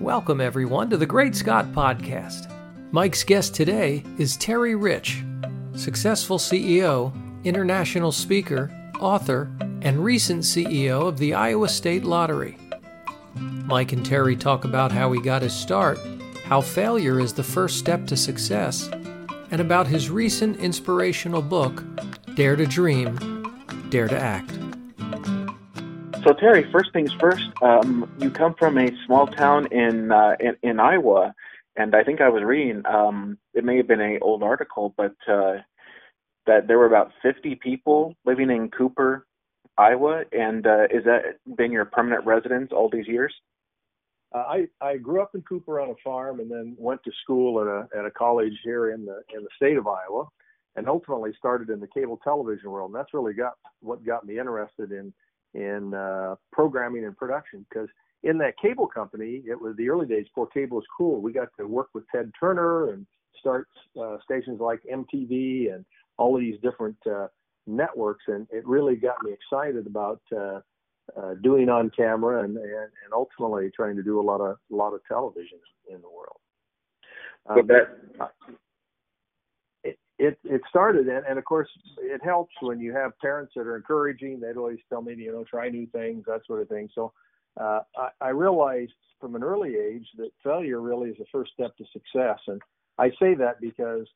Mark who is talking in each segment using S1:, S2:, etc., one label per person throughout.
S1: Welcome, everyone, to the Great Scott Podcast. Mike's guest today is Terry Rich, successful CEO, international speaker, author, and recent CEO of the Iowa State Lottery. Mike and Terry talk about how he got his start, how failure is the first step to success, and about his recent inspirational book, Dare to Dream, Dare to Act.
S2: Terry, first things first. Um, you come from a small town in, uh, in in Iowa, and I think I was reading. Um, it may have been an old article, but uh, that there were about 50 people living in Cooper, Iowa. And uh, is that been your permanent residence all these years?
S3: Uh, I I grew up in Cooper on a farm, and then went to school at a at a college here in the in the state of Iowa, and ultimately started in the cable television world. And that's really got what got me interested in in uh, programming and production because in that cable company, it was the early days before cable was cool. We got to work with Ted Turner and start uh, stations like MTV and all of these different uh, networks, and it really got me excited about uh, uh, doing on camera and, and and ultimately trying to do a lot of a lot of television in the world.
S2: Um, that,
S3: it it started and, and of course it helps when you have parents that are encouraging. They'd always tell me you know try new things that sort of thing. So uh, I, I realized from an early age that failure really is the first step to success. And i say that because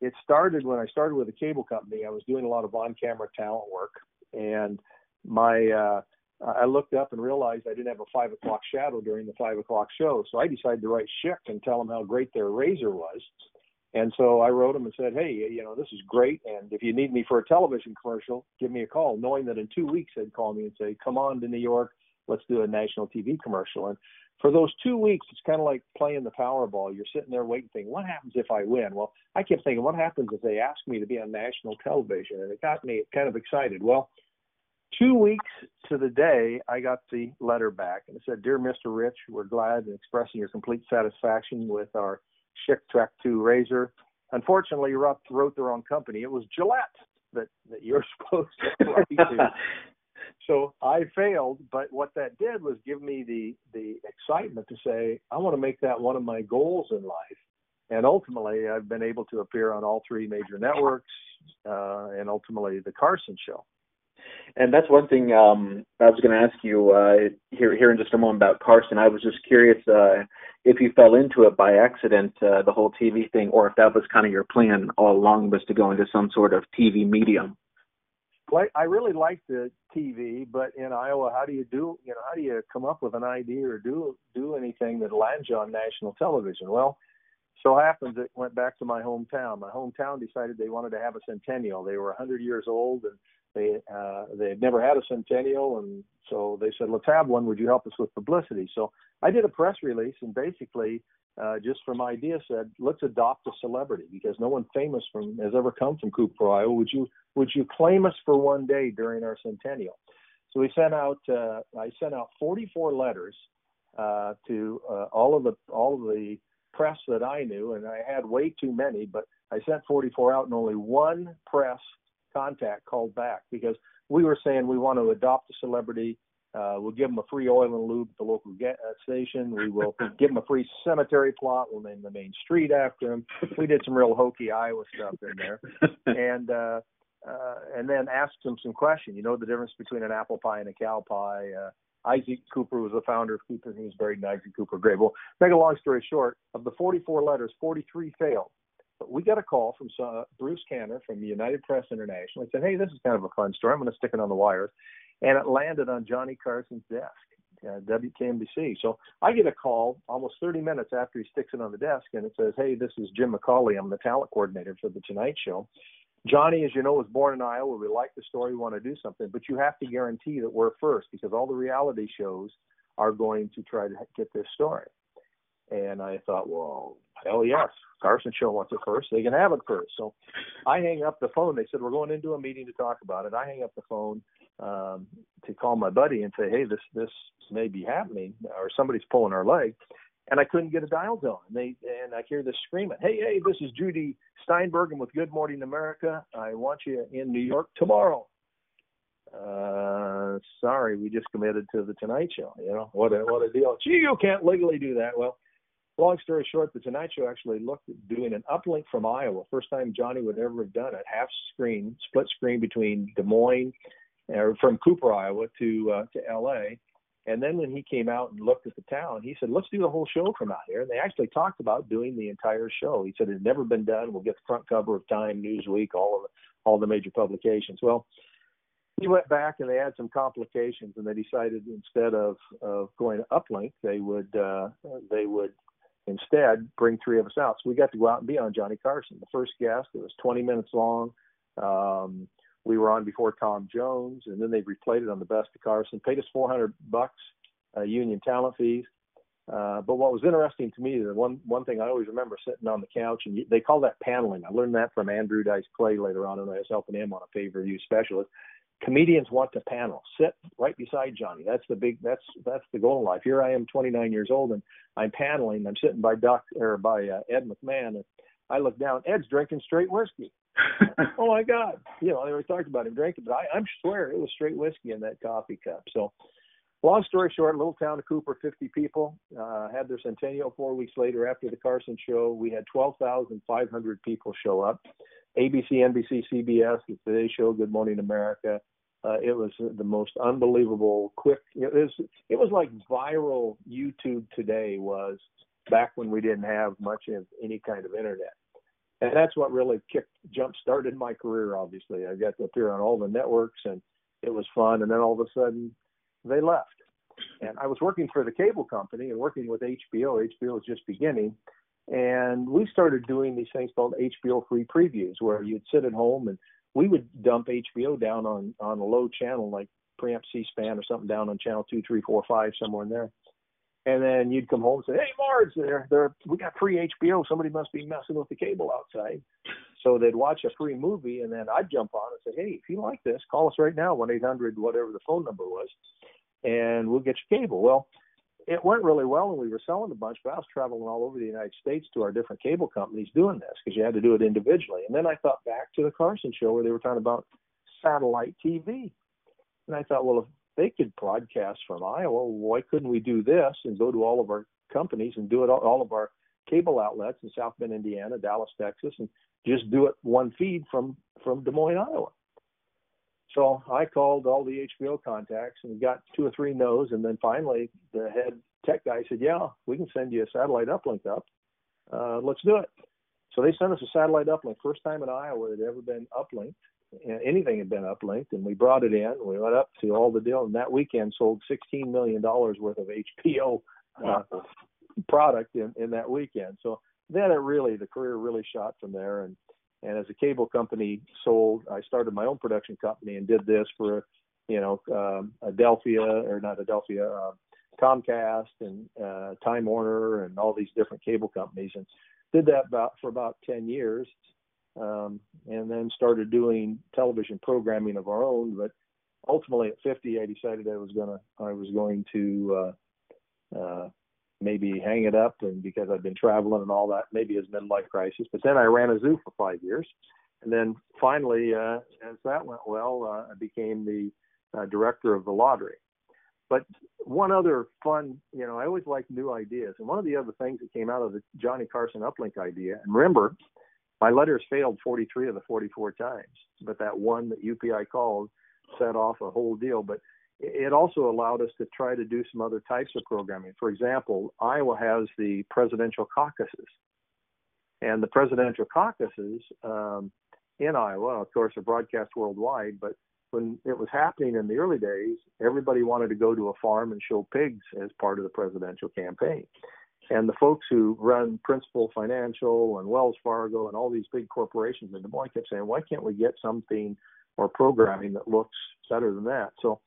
S3: it started when i started with a cable company. I was doing a lot of on camera talent work. And my uh I looked up and realized I didn't have a five o'clock shadow during the five o'clock show. So I decided to write Schick and tell them how great their razor was. And so I wrote him and said, hey, you know, this is great. And if you need me for a television commercial, give me a call, knowing that in two weeks they'd call me and say, come on to New York, let's do a national TV commercial. And for those two weeks, it's kind of like playing the Powerball. You're sitting there waiting, thinking, what happens if I win? Well, I kept thinking, what happens if they ask me to be on national television? And it got me kind of excited. Well, two weeks to the day, I got the letter back and it said, Dear Mr. Rich, we're glad and expressing your complete satisfaction with our Schick Track 2 razor. Unfortunately, you wrote the wrong company. It was Gillette that, that you're supposed to write to. so I failed, but what that did was give me the the excitement to say I want to make that one of my goals in life. And ultimately, I've been able to appear on all three major networks, uh, and ultimately the Carson Show.
S2: And that's one thing um, I was going to ask you uh, here here in just a moment about Carson. I was just curious uh, if you fell into it by accident, uh, the whole TV thing, or if that was kind of your plan all along was to go into some sort of TV medium.
S3: I really like the TV, but in Iowa, how do you do? You know, how do you come up with an idea or do do anything that lands you on national television? Well, so happens it went back to my hometown. My hometown decided they wanted to have a centennial. They were 100 years old and they uh, they had never had a centennial, and so they said, "Let's have one. Would you help us with publicity?" So I did a press release, and basically, uh, just from idea, said, "Let's adopt a celebrity because no one famous from has ever come from Cooper, Iowa. Would you would you claim us for one day during our centennial?" So we sent out uh, I sent out 44 letters uh, to uh, all of the all of the press that I knew, and I had way too many, but I sent 44 out, and only one press contact called back because we were saying we want to adopt a celebrity. Uh, we'll give them a free oil and lube at the local ga- uh, station. We will give them a free cemetery plot. We'll name the main street after them. We did some real hokey Iowa stuff in there, and uh, uh, and then asked them some questions. You know the difference between an apple pie and a cow pie. Uh, Isaac Cooper was the founder of Cooper. He was buried in Isaac Cooper grave. Well, make a long story short, of the 44 letters, 43 failed. But we got a call from uh, Bruce Canner from United Press International. He said, "Hey, this is kind of a fun story. I'm going to stick it on the wires," and it landed on Johnny Carson's desk, uh, WKNBC. So I get a call almost 30 minutes after he sticks it on the desk, and it says, "Hey, this is Jim McCawley. I'm the talent coordinator for the Tonight Show." Johnny, as you know, was born in Iowa. We like the story, we want to do something, but you have to guarantee that we're first because all the reality shows are going to try to get this story. And I thought, well, hell yes, Carson Show wants it first. They can have it first. So I hang up the phone. They said we're going into a meeting to talk about it. I hang up the phone um, to call my buddy and say, hey, this this may be happening, or somebody's pulling our leg. And I couldn't get a dial tone. And they and I hear this screaming, "Hey, hey, this is Judy Steinberg. I'm with Good Morning America. I want you in New York tomorrow." uh, sorry, we just committed to the Tonight Show. You know, what a what a deal. Gee, you can't legally do that. Well, long story short, the Tonight Show actually looked at doing an uplink from Iowa. First time Johnny would ever have done it. Half screen, split screen between Des Moines, or from Cooper, Iowa, to uh, to L.A. And then when he came out and looked at the town, he said, "Let's do the whole show from out here." And they actually talked about doing the entire show. He said it's never been done. We'll get the front cover of Time, Newsweek, all of the, all the major publications. Well, he went back and they had some complications, and they decided instead of of going to uplink, they would uh, they would instead bring three of us out. So we got to go out and be on Johnny Carson. The first guest, it was 20 minutes long. Um, we were on before Tom Jones, and then they replayed it on the best of Carson. Paid us 400 bucks, uh, union talent fees. Uh, but what was interesting to me, the one one thing I always remember sitting on the couch, and they call that paneling. I learned that from Andrew Dice Clay later on, and I was helping him on a pay per view specialist. Comedians want to panel, sit right beside Johnny. That's the big. That's that's the goal in life. Here I am, 29 years old, and I'm paneling. I'm sitting by Doc or by uh, Ed McMahon, and I look down. Ed's drinking straight whiskey. oh my God! You know, they always talked about him drinking, but I, I'm swear it was straight whiskey in that coffee cup. So, long story short, little town of Cooper, 50 people uh, had their centennial four weeks later after the Carson show. We had 12,500 people show up. ABC, NBC, CBS, the Today Show, Good Morning America. Uh, it was the most unbelievable, quick. It was it was like viral YouTube today was back when we didn't have much of any kind of internet. And that's what really kicked jump started my career obviously. I got to appear on all the networks and it was fun. And then all of a sudden they left. And i was working for the cable company and working with hbo hbo was just beginning and we started doing these things called hbo free previews where you'd sit at home and we would dump hbo down on on a low channel like preamp c-span or something down on channel two three four five somewhere in there and then you'd come home and say, "Hey, Marge, there, there, we got free HBO. Somebody must be messing with the cable outside." So they'd watch a free movie, and then I'd jump on and say, "Hey, if you like this, call us right now, one eight hundred whatever the phone number was, and we'll get you cable." Well, it went really well, and we were selling a bunch. But I was traveling all over the United States to our different cable companies doing this because you had to do it individually. And then I thought back to the Carson show where they were talking about satellite TV, and I thought, well, if they could broadcast from Iowa. Why couldn't we do this and go to all of our companies and do it all, all of our cable outlets in South Bend, Indiana, Dallas, Texas, and just do it one feed from from Des Moines, Iowa. So I called all the HBO contacts and got two or three no's, and then finally the head tech guy said, "Yeah, we can send you a satellite uplink up. Uh, let's do it." So they sent us a satellite uplink, first time in Iowa that had ever been uplinked, anything had been uplinked, and we brought it in. We went up to all the deal, and that weekend sold 16 million dollars worth of HBO uh, product in, in that weekend. So then it really the career really shot from there. And and as a cable company sold, I started my own production company and did this for you know um, Adelphia or not Adelphia, uh, Comcast and uh, Time Warner and all these different cable companies, and did that about for about 10 years um, and then started doing television programming of our own. But ultimately, at 50, I decided I was gonna I was going to uh, uh, maybe hang it up, and because I've been traveling and all that, maybe as midlife crisis. But then I ran a zoo for five years, and then finally, uh, as that went well, uh, I became the uh, director of the lottery. But one other fun, you know, I always like new ideas, and one of the other things that came out of the Johnny Carson uplink idea, and remember, my letters failed 43 of the 44 times, but that one that UPI called set off a whole deal. But it also allowed us to try to do some other types of programming. For example, Iowa has the presidential caucuses, and the presidential caucuses um, in Iowa, of course, are broadcast worldwide. But when it was happening in the early days, everybody wanted to go to a farm and show pigs as part of the presidential campaign. And the folks who run Principal Financial and Wells Fargo and all these big corporations in Des Moines kept saying, why can't we get something or programming that looks better than that? So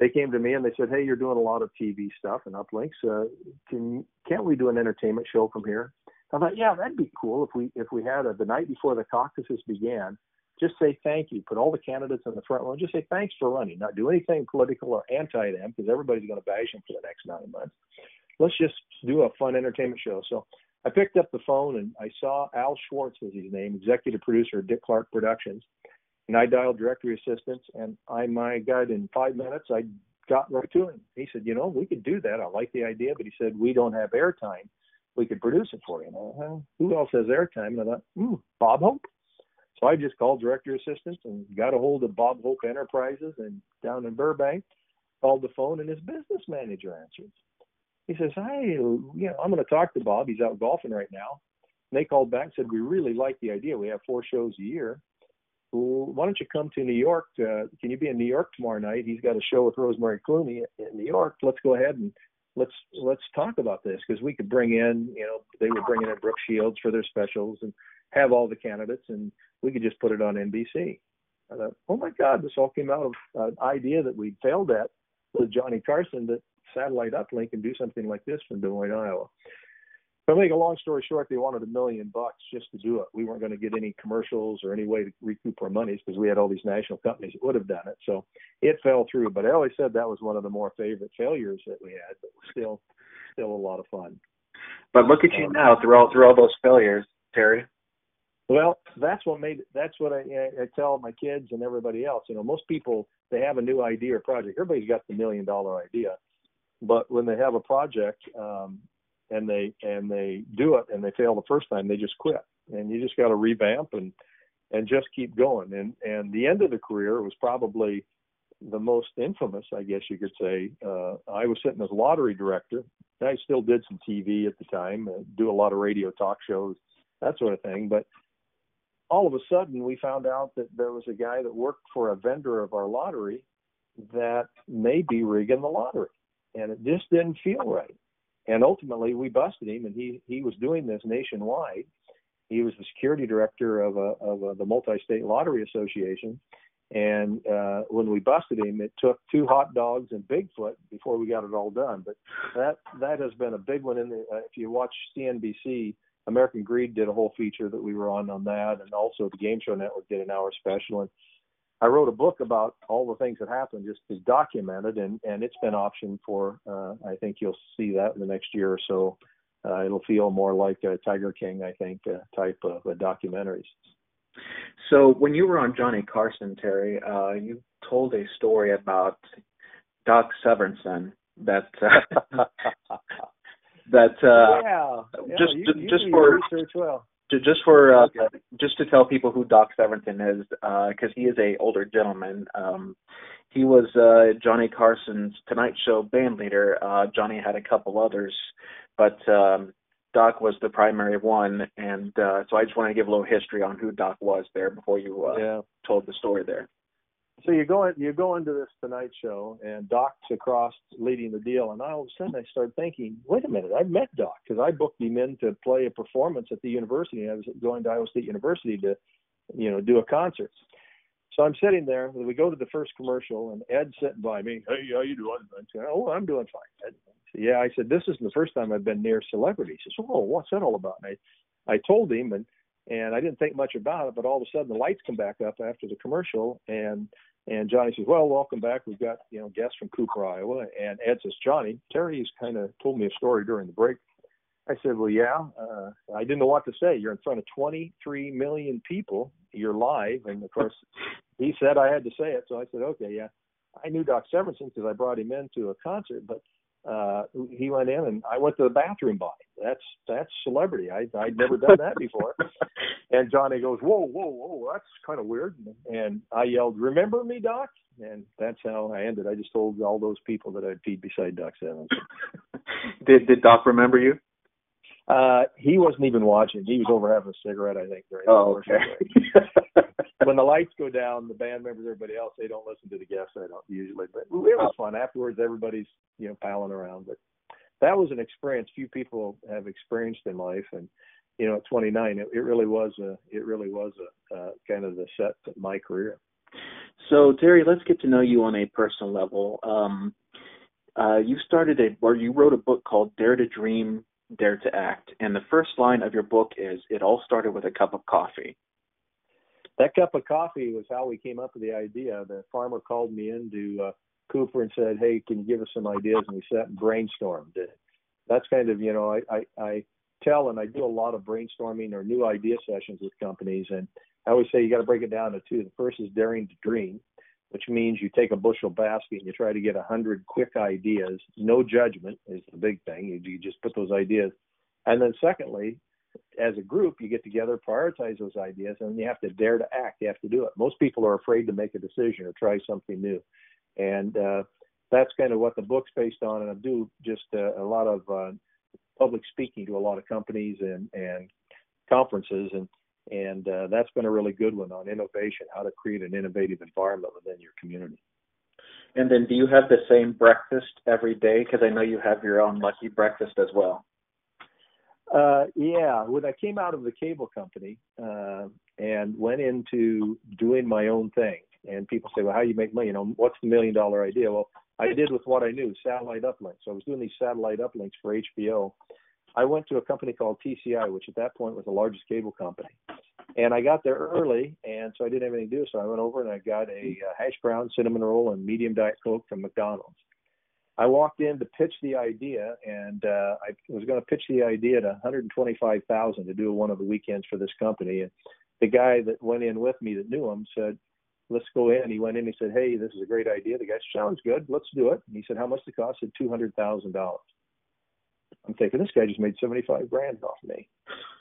S3: they came to me and they said, hey, you're doing a lot of TV stuff and uplinks. Uh, can can't we do an entertainment show from here? I thought, yeah, that'd be cool if we if we had a, the night before the caucuses began, just say thank you. Put all the candidates in the front row and just say thanks for running. Not do anything political or anti them because everybody's going to bash them for the next nine months let's just do a fun entertainment show. So I picked up the phone and I saw Al Schwartz was his name, executive producer of Dick Clark Productions. And I dialed directory assistants, and I, my God, in five minutes, I got right to him. He said, you know, we could do that. I like the idea, but he said we don't have airtime. We could produce it for you. And I well, who else has airtime? And I thought, hmm, Bob Hope. So I just called directory assistants and got a hold of Bob Hope Enterprises and down in Burbank, called the phone, and his business manager answered. He says, "Hi, you know, I'm going to talk to Bob. He's out golfing right now." And they called back and said, "We really like the idea. We have four shows a year. Why don't you come to New York? Uh, can you be in New York tomorrow night? He's got a show with Rosemary Clooney in New York. Let's go ahead and let's let's talk about this because we could bring in, you know, they were bringing in Brooke Shields for their specials and have all the candidates, and we could just put it on NBC." I thought, "Oh my God, this all came out of an idea that we failed at with Johnny Carson that satellite uplink and do something like this from Des Moines, Iowa." To make a long story short, they wanted a million bucks just to do it. We weren't going to get any commercials or any way to recoup our monies because we had all these national companies that would have done it. So it fell through. But I always said that was one of the more favorite failures that we had, but still, still a lot of fun.
S2: But look at you um, now through all through all those failures, Terry.
S3: Well, that's what made that's what I, I tell my kids and everybody else. You know, most people they have a new idea or project. Everybody's got the million dollar idea, but when they have a project, um, and they and they do it and they fail the first time, they just quit. And you just got to revamp and and just keep going. And and the end of the career was probably the most infamous, I guess you could say. Uh, I was sitting as lottery director. I still did some TV at the time, uh, do a lot of radio talk shows, that sort of thing. But all of a sudden, we found out that there was a guy that worked for a vendor of our lottery that may be rigging the lottery, and it just didn't feel right. And ultimately, we busted him, and he he was doing this nationwide. He was the security director of a, of a, the multi-state lottery association. And uh, when we busted him, it took two hot dogs and Bigfoot before we got it all done. But that that has been a big one. In the uh, if you watch CNBC, American Greed did a whole feature that we were on on that, and also the Game Show Network did an hour special. And I wrote a book about all the things that happened, just to documented, and and it's been optioned for. Uh, I think you'll see that in the next year or so. Uh, it'll feel more like a Tiger King, I think, uh, type of uh, documentaries.
S2: So when you were on Johnny Carson, Terry, uh, you told a story about Doc Severinsen that uh, that uh,
S3: yeah,
S2: yeah just
S3: you, you
S2: just for
S3: research well
S2: just for uh, just to tell people who Doc Severinsen is, because uh, he is a older gentleman. Um, he was uh, Johnny Carson's Tonight Show band leader. Uh, Johnny had a couple others, but um, Doc was the primary one, and uh, so I just want to give a little history on who Doc was there before you uh,
S3: yeah.
S2: told the story there
S3: so you go in, you go into this Tonight Show, and Doc's across leading the deal, and all of a sudden I started thinking, wait a minute, I met Doc because I booked him in to play a performance at the university. I was going to Iowa State University to, you know, do a concert. So I'm sitting there. We go to the first commercial, and Ed's sitting by me. Hey, how you doing? I said, Oh, I'm doing fine. Ed. Yeah, I said, this isn't the first time I've been near celebrity. He says, Oh, what's that all about? And I, I told him, and and I didn't think much about it. But all of a sudden, the lights come back up after the commercial, and and Johnny says, "Well, welcome back. We've got you know guests from Cooper, Iowa." And Ed says, "Johnny, Terry's kind of told me a story during the break." I said, "Well, yeah. Uh, I didn't know what to say. You're in front of 23 million people. You're live." And of course, he said I had to say it, so I said, "Okay, yeah." I knew Doc Severinsen because I brought him into a concert, but uh, he went in and I went to the bathroom by. That's that's celebrity. I I'd never done that before. and Johnny goes, whoa, whoa, whoa, that's kind of weird. And I yelled, remember me, Doc? And that's how I ended. I just told all those people that I'd peed beside Doc Sevens.
S2: did did Doc remember you?
S3: Uh, he wasn't even watching. He was over having a cigarette, I think. During
S2: oh, okay.
S3: when the lights go down, the band members, everybody else, they don't listen to the guests. I don't usually, but it was fun. Afterwards, everybody's you know palling around. But that was an experience few people have experienced in life, and you know, at 29, it, it really was a it really was a uh, kind of the set of my career.
S2: So Terry, let's get to know you on a personal level. Um, uh, you started a or you wrote a book called Dare to Dream, Dare to Act. And the first line of your book is It all started with a cup of coffee.
S3: That cup of coffee was how we came up with the idea. The farmer called me into uh, Cooper and said, Hey, can you give us some ideas? And we sat and brainstormed. That's kind of, you know, I, I, I tell and I do a lot of brainstorming or new idea sessions with companies. And I always say you got to break it down to two. The first is daring to dream, which means you take a bushel basket and you try to get a hundred quick ideas. No judgment is the big thing. You, you just put those ideas, and then secondly, as a group, you get together, prioritize those ideas, and you have to dare to act. You have to do it. Most people are afraid to make a decision or try something new, and uh, that's kind of what the book's based on. And I do just uh, a lot of uh, public speaking to a lot of companies and and conferences, and and uh, that's been a really good one on innovation, how to create an innovative environment within your community.
S2: And then, do you have the same breakfast every day? Because I know you have your own lucky breakfast as well.
S3: Uh, yeah, when I came out of the cable company uh, and went into doing my own thing, and people say, "Well, how do you make money? You know, what's the million dollar idea?" Well, I did with what I knew, satellite uplinks. So I was doing these satellite uplinks for HBO. I went to a company called TCI, which at that point was the largest cable company. And I got there early, and so I didn't have anything to do. So I went over and I got a uh, hash brown, cinnamon roll, and medium diet coke from McDonald's. I walked in to pitch the idea, and uh, I was going to pitch the idea to 125,000 to do one of the weekends for this company. And the guy that went in with me that knew him said, "Let's go in." He went in. He said, "Hey, this is a great idea." The guy said, "Sounds good. Let's do it." And he said, "How much does it cost?" I said, two hundred thousand dollars. I'm thinking this guy just made 75 grand off me.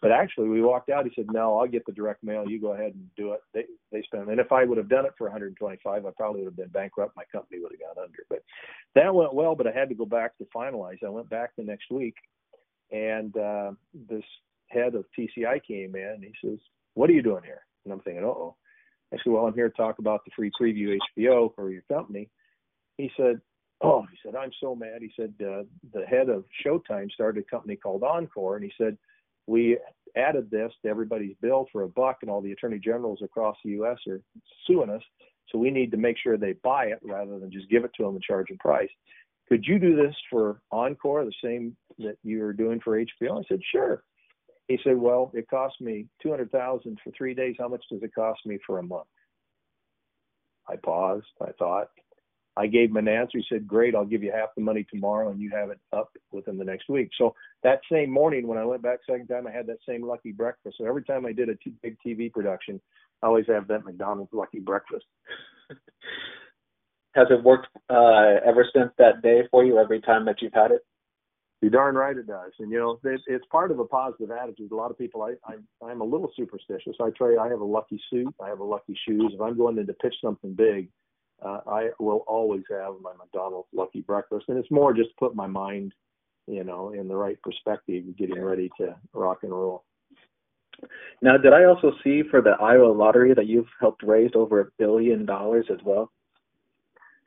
S3: But actually, we walked out. He said, "No, I'll get the direct mail. You go ahead and do it." They they spent, and if I would have done it for 125, I probably would have been bankrupt. My company would have gone under. But that went well. But I had to go back to finalize. I went back the next week, and uh, this head of TCI came in. and He says, "What are you doing here?" And I'm thinking, "Uh "Oh." I said, "Well, I'm here to talk about the free preview HBO for your company." He said, Oh, he said, I'm so mad. He said, uh, the head of Showtime started a company called Encore, and he said, we added this to everybody's bill for a buck, and all the attorney generals across the U.S. are suing us. So we need to make sure they buy it rather than just give it to them and charge a price. Could you do this for Encore, the same that you are doing for HBO? I said, sure. He said, well, it cost me two hundred thousand for three days. How much does it cost me for a month? I paused. I thought, I gave him an answer. He said, "Great, I'll give you half the money tomorrow, and you have it up within the next week." So that same morning, when I went back second time, I had that same lucky breakfast. So every time I did a t- big TV production, I always have that McDonald's lucky breakfast.
S2: Has it worked uh, ever since that day for you? Every time that you've had it?
S3: You're darn right it does, and you know it's, it's part of a positive attitude. A lot of people, I, I I'm a little superstitious. I try. I have a lucky suit. I have a lucky shoes. If I'm going in to pitch something big uh, I will always have my McDonald's Lucky Breakfast, and it's more just to put my mind, you know, in the right perspective, getting ready to rock and roll.
S2: Now, did I also see for the Iowa lottery that you've helped raise over a billion dollars as well?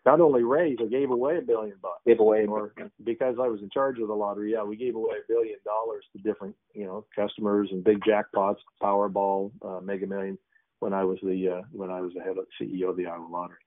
S3: Not only raise, I gave away a billion bucks.
S2: Gave away
S3: more because I was in charge of the lottery. Yeah, we gave away a billion dollars to different, you know, customers and big jackpots, Powerball, uh, Mega Million. When I was the uh, when I was the head of CEO of the Iowa Lottery.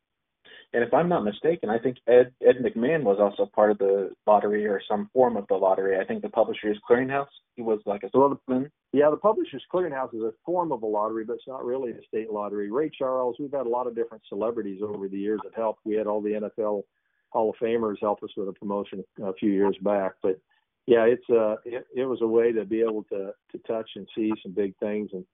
S2: And if I'm not mistaken, I think Ed Ed McMahon was also part of the lottery or some form of the lottery. I think the Publishers Clearinghouse. He was like a
S3: well, the, yeah, the Publishers Clearinghouse is a form of a lottery, but it's not really a state lottery. Ray Charles, we've had a lot of different celebrities over the years that helped. We had all the NFL Hall of Famers help us with a promotion a few years back, but yeah, it's uh it, it was a way to be able to to touch and see some big things, and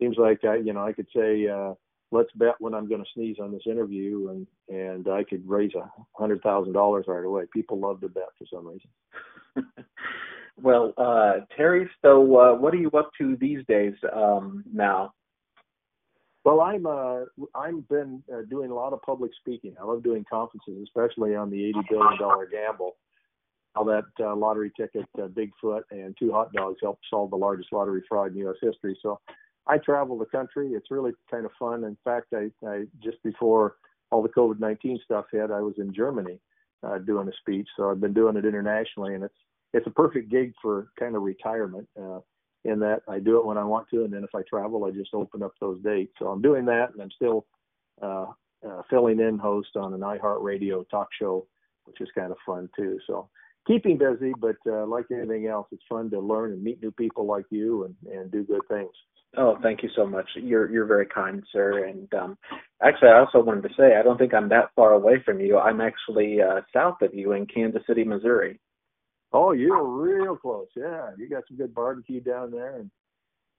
S3: seems like I you know I could say. uh let's bet when I'm going to sneeze on this interview, and and I could raise a hundred thousand dollars right away. People love to bet for some reason.
S2: well, uh, Terry, so uh, what are you up to these days um, now?
S3: Well, I'm uh, I've been uh, doing a lot of public speaking. I love doing conferences, especially on the eighty billion dollar gamble. How that uh, lottery ticket, uh, Bigfoot, and two hot dogs helped solve the largest lottery fraud in U.S. history. So I travel the country. It's really kind of fun. In fact, I, I just before all the COVID nineteen stuff hit, I was in Germany uh, doing a speech. So I've been doing it internationally, and it's it's a perfect gig for kind of retirement. Uh, in that I do it when I want to, and then if I travel, I just open up those dates. So I'm doing that, and I'm still uh, uh, filling in host on an iHeartRadio talk show, which is kind of fun too. So keeping busy, but uh, like anything else, it's fun to learn and meet new people like you and, and do good things.
S2: Oh, thank you so much. You're you're very kind, sir. And um, actually, I also wanted to say I don't think I'm that far away from you. I'm actually uh, south of you in Kansas City, Missouri.
S3: Oh, you're real close. Yeah, you got some good barbecue down there, and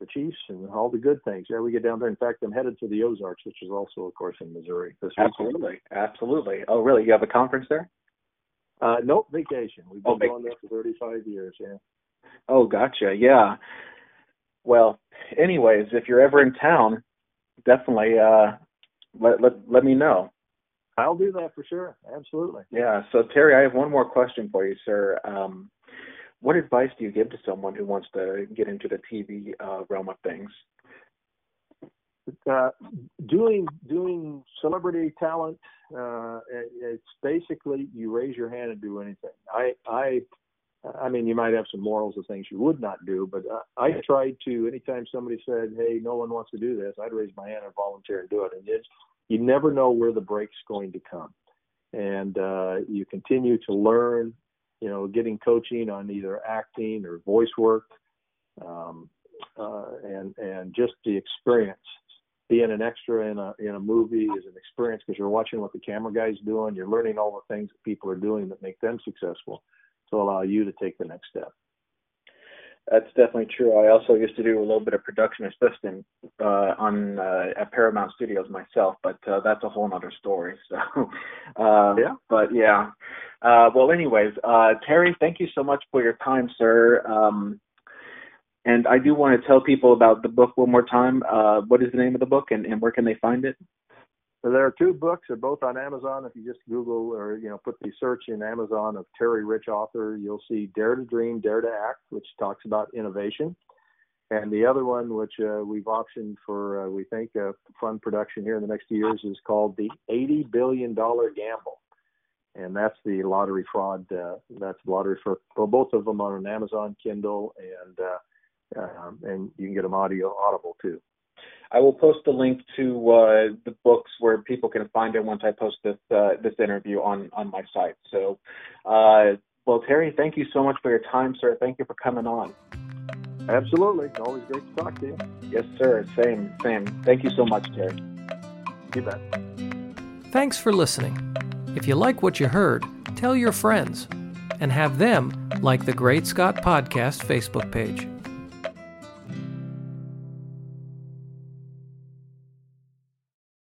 S3: the Chiefs and all the good things. Yeah, we get down there. In fact, I'm headed to the Ozarks, which is also, of course, in Missouri.
S2: This absolutely, absolutely. Oh, really? You have a conference there?
S3: Uh, nope, vacation. We've been oh, going there for 35 years. Yeah.
S2: Oh, gotcha. Yeah. Well, anyways, if you're ever in town, definitely uh, let let let me know.
S3: I'll do that for sure. Absolutely.
S2: Yeah. So Terry, I have one more question for you, sir. Um, what advice do you give to someone who wants to get into the TV uh, realm of things?
S3: Uh, doing doing celebrity talent, uh, it's basically you raise your hand and do anything. I I I mean, you might have some morals of things you would not do, but uh, I tried to. Anytime somebody said, "Hey, no one wants to do this," I'd raise my hand and volunteer and do it. And it's you never know where the break's going to come, and uh, you continue to learn. You know, getting coaching on either acting or voice work, um, uh, and and just the experience. Being an extra in a in a movie is an experience because you're watching what the camera guy's doing. You're learning all the things that people are doing that make them successful to allow you to take the next step.
S2: That's definitely true. I also used to do a little bit of production assisting uh, on uh, at Paramount Studios myself, but uh, that's a whole other story. So, uh, yeah. But yeah. Uh, well, anyways, uh, Terry, thank you so much for your time, sir. Um, and I do want to tell people about the book one more time. Uh, what is the name of the book, and, and where can they find it?
S3: There are two books. They're both on Amazon. If you just Google or you know put the search in Amazon of Terry Rich author, you'll see Dare to Dream, Dare to Act, which talks about innovation, and the other one, which uh, we've optioned for, uh, we think, a fun production here in the next few years, is called The 80 Billion Dollar Gamble, and that's the lottery fraud. Uh, that's lottery for well, both of them are on Amazon Kindle, and uh, um, and you can get them audio audible too.
S2: I will post the link to uh, the books where people can find it once I post this uh, this interview on on my site. So, uh, well, Terry, thank you so much for your time, sir. Thank you for coming on.
S3: Absolutely, always great to talk to you.
S2: Yes, sir. Same, same. Thank you so much, Terry.
S3: You bet.
S1: Thanks for listening. If you like what you heard, tell your friends and have them like the Great Scott Podcast Facebook page.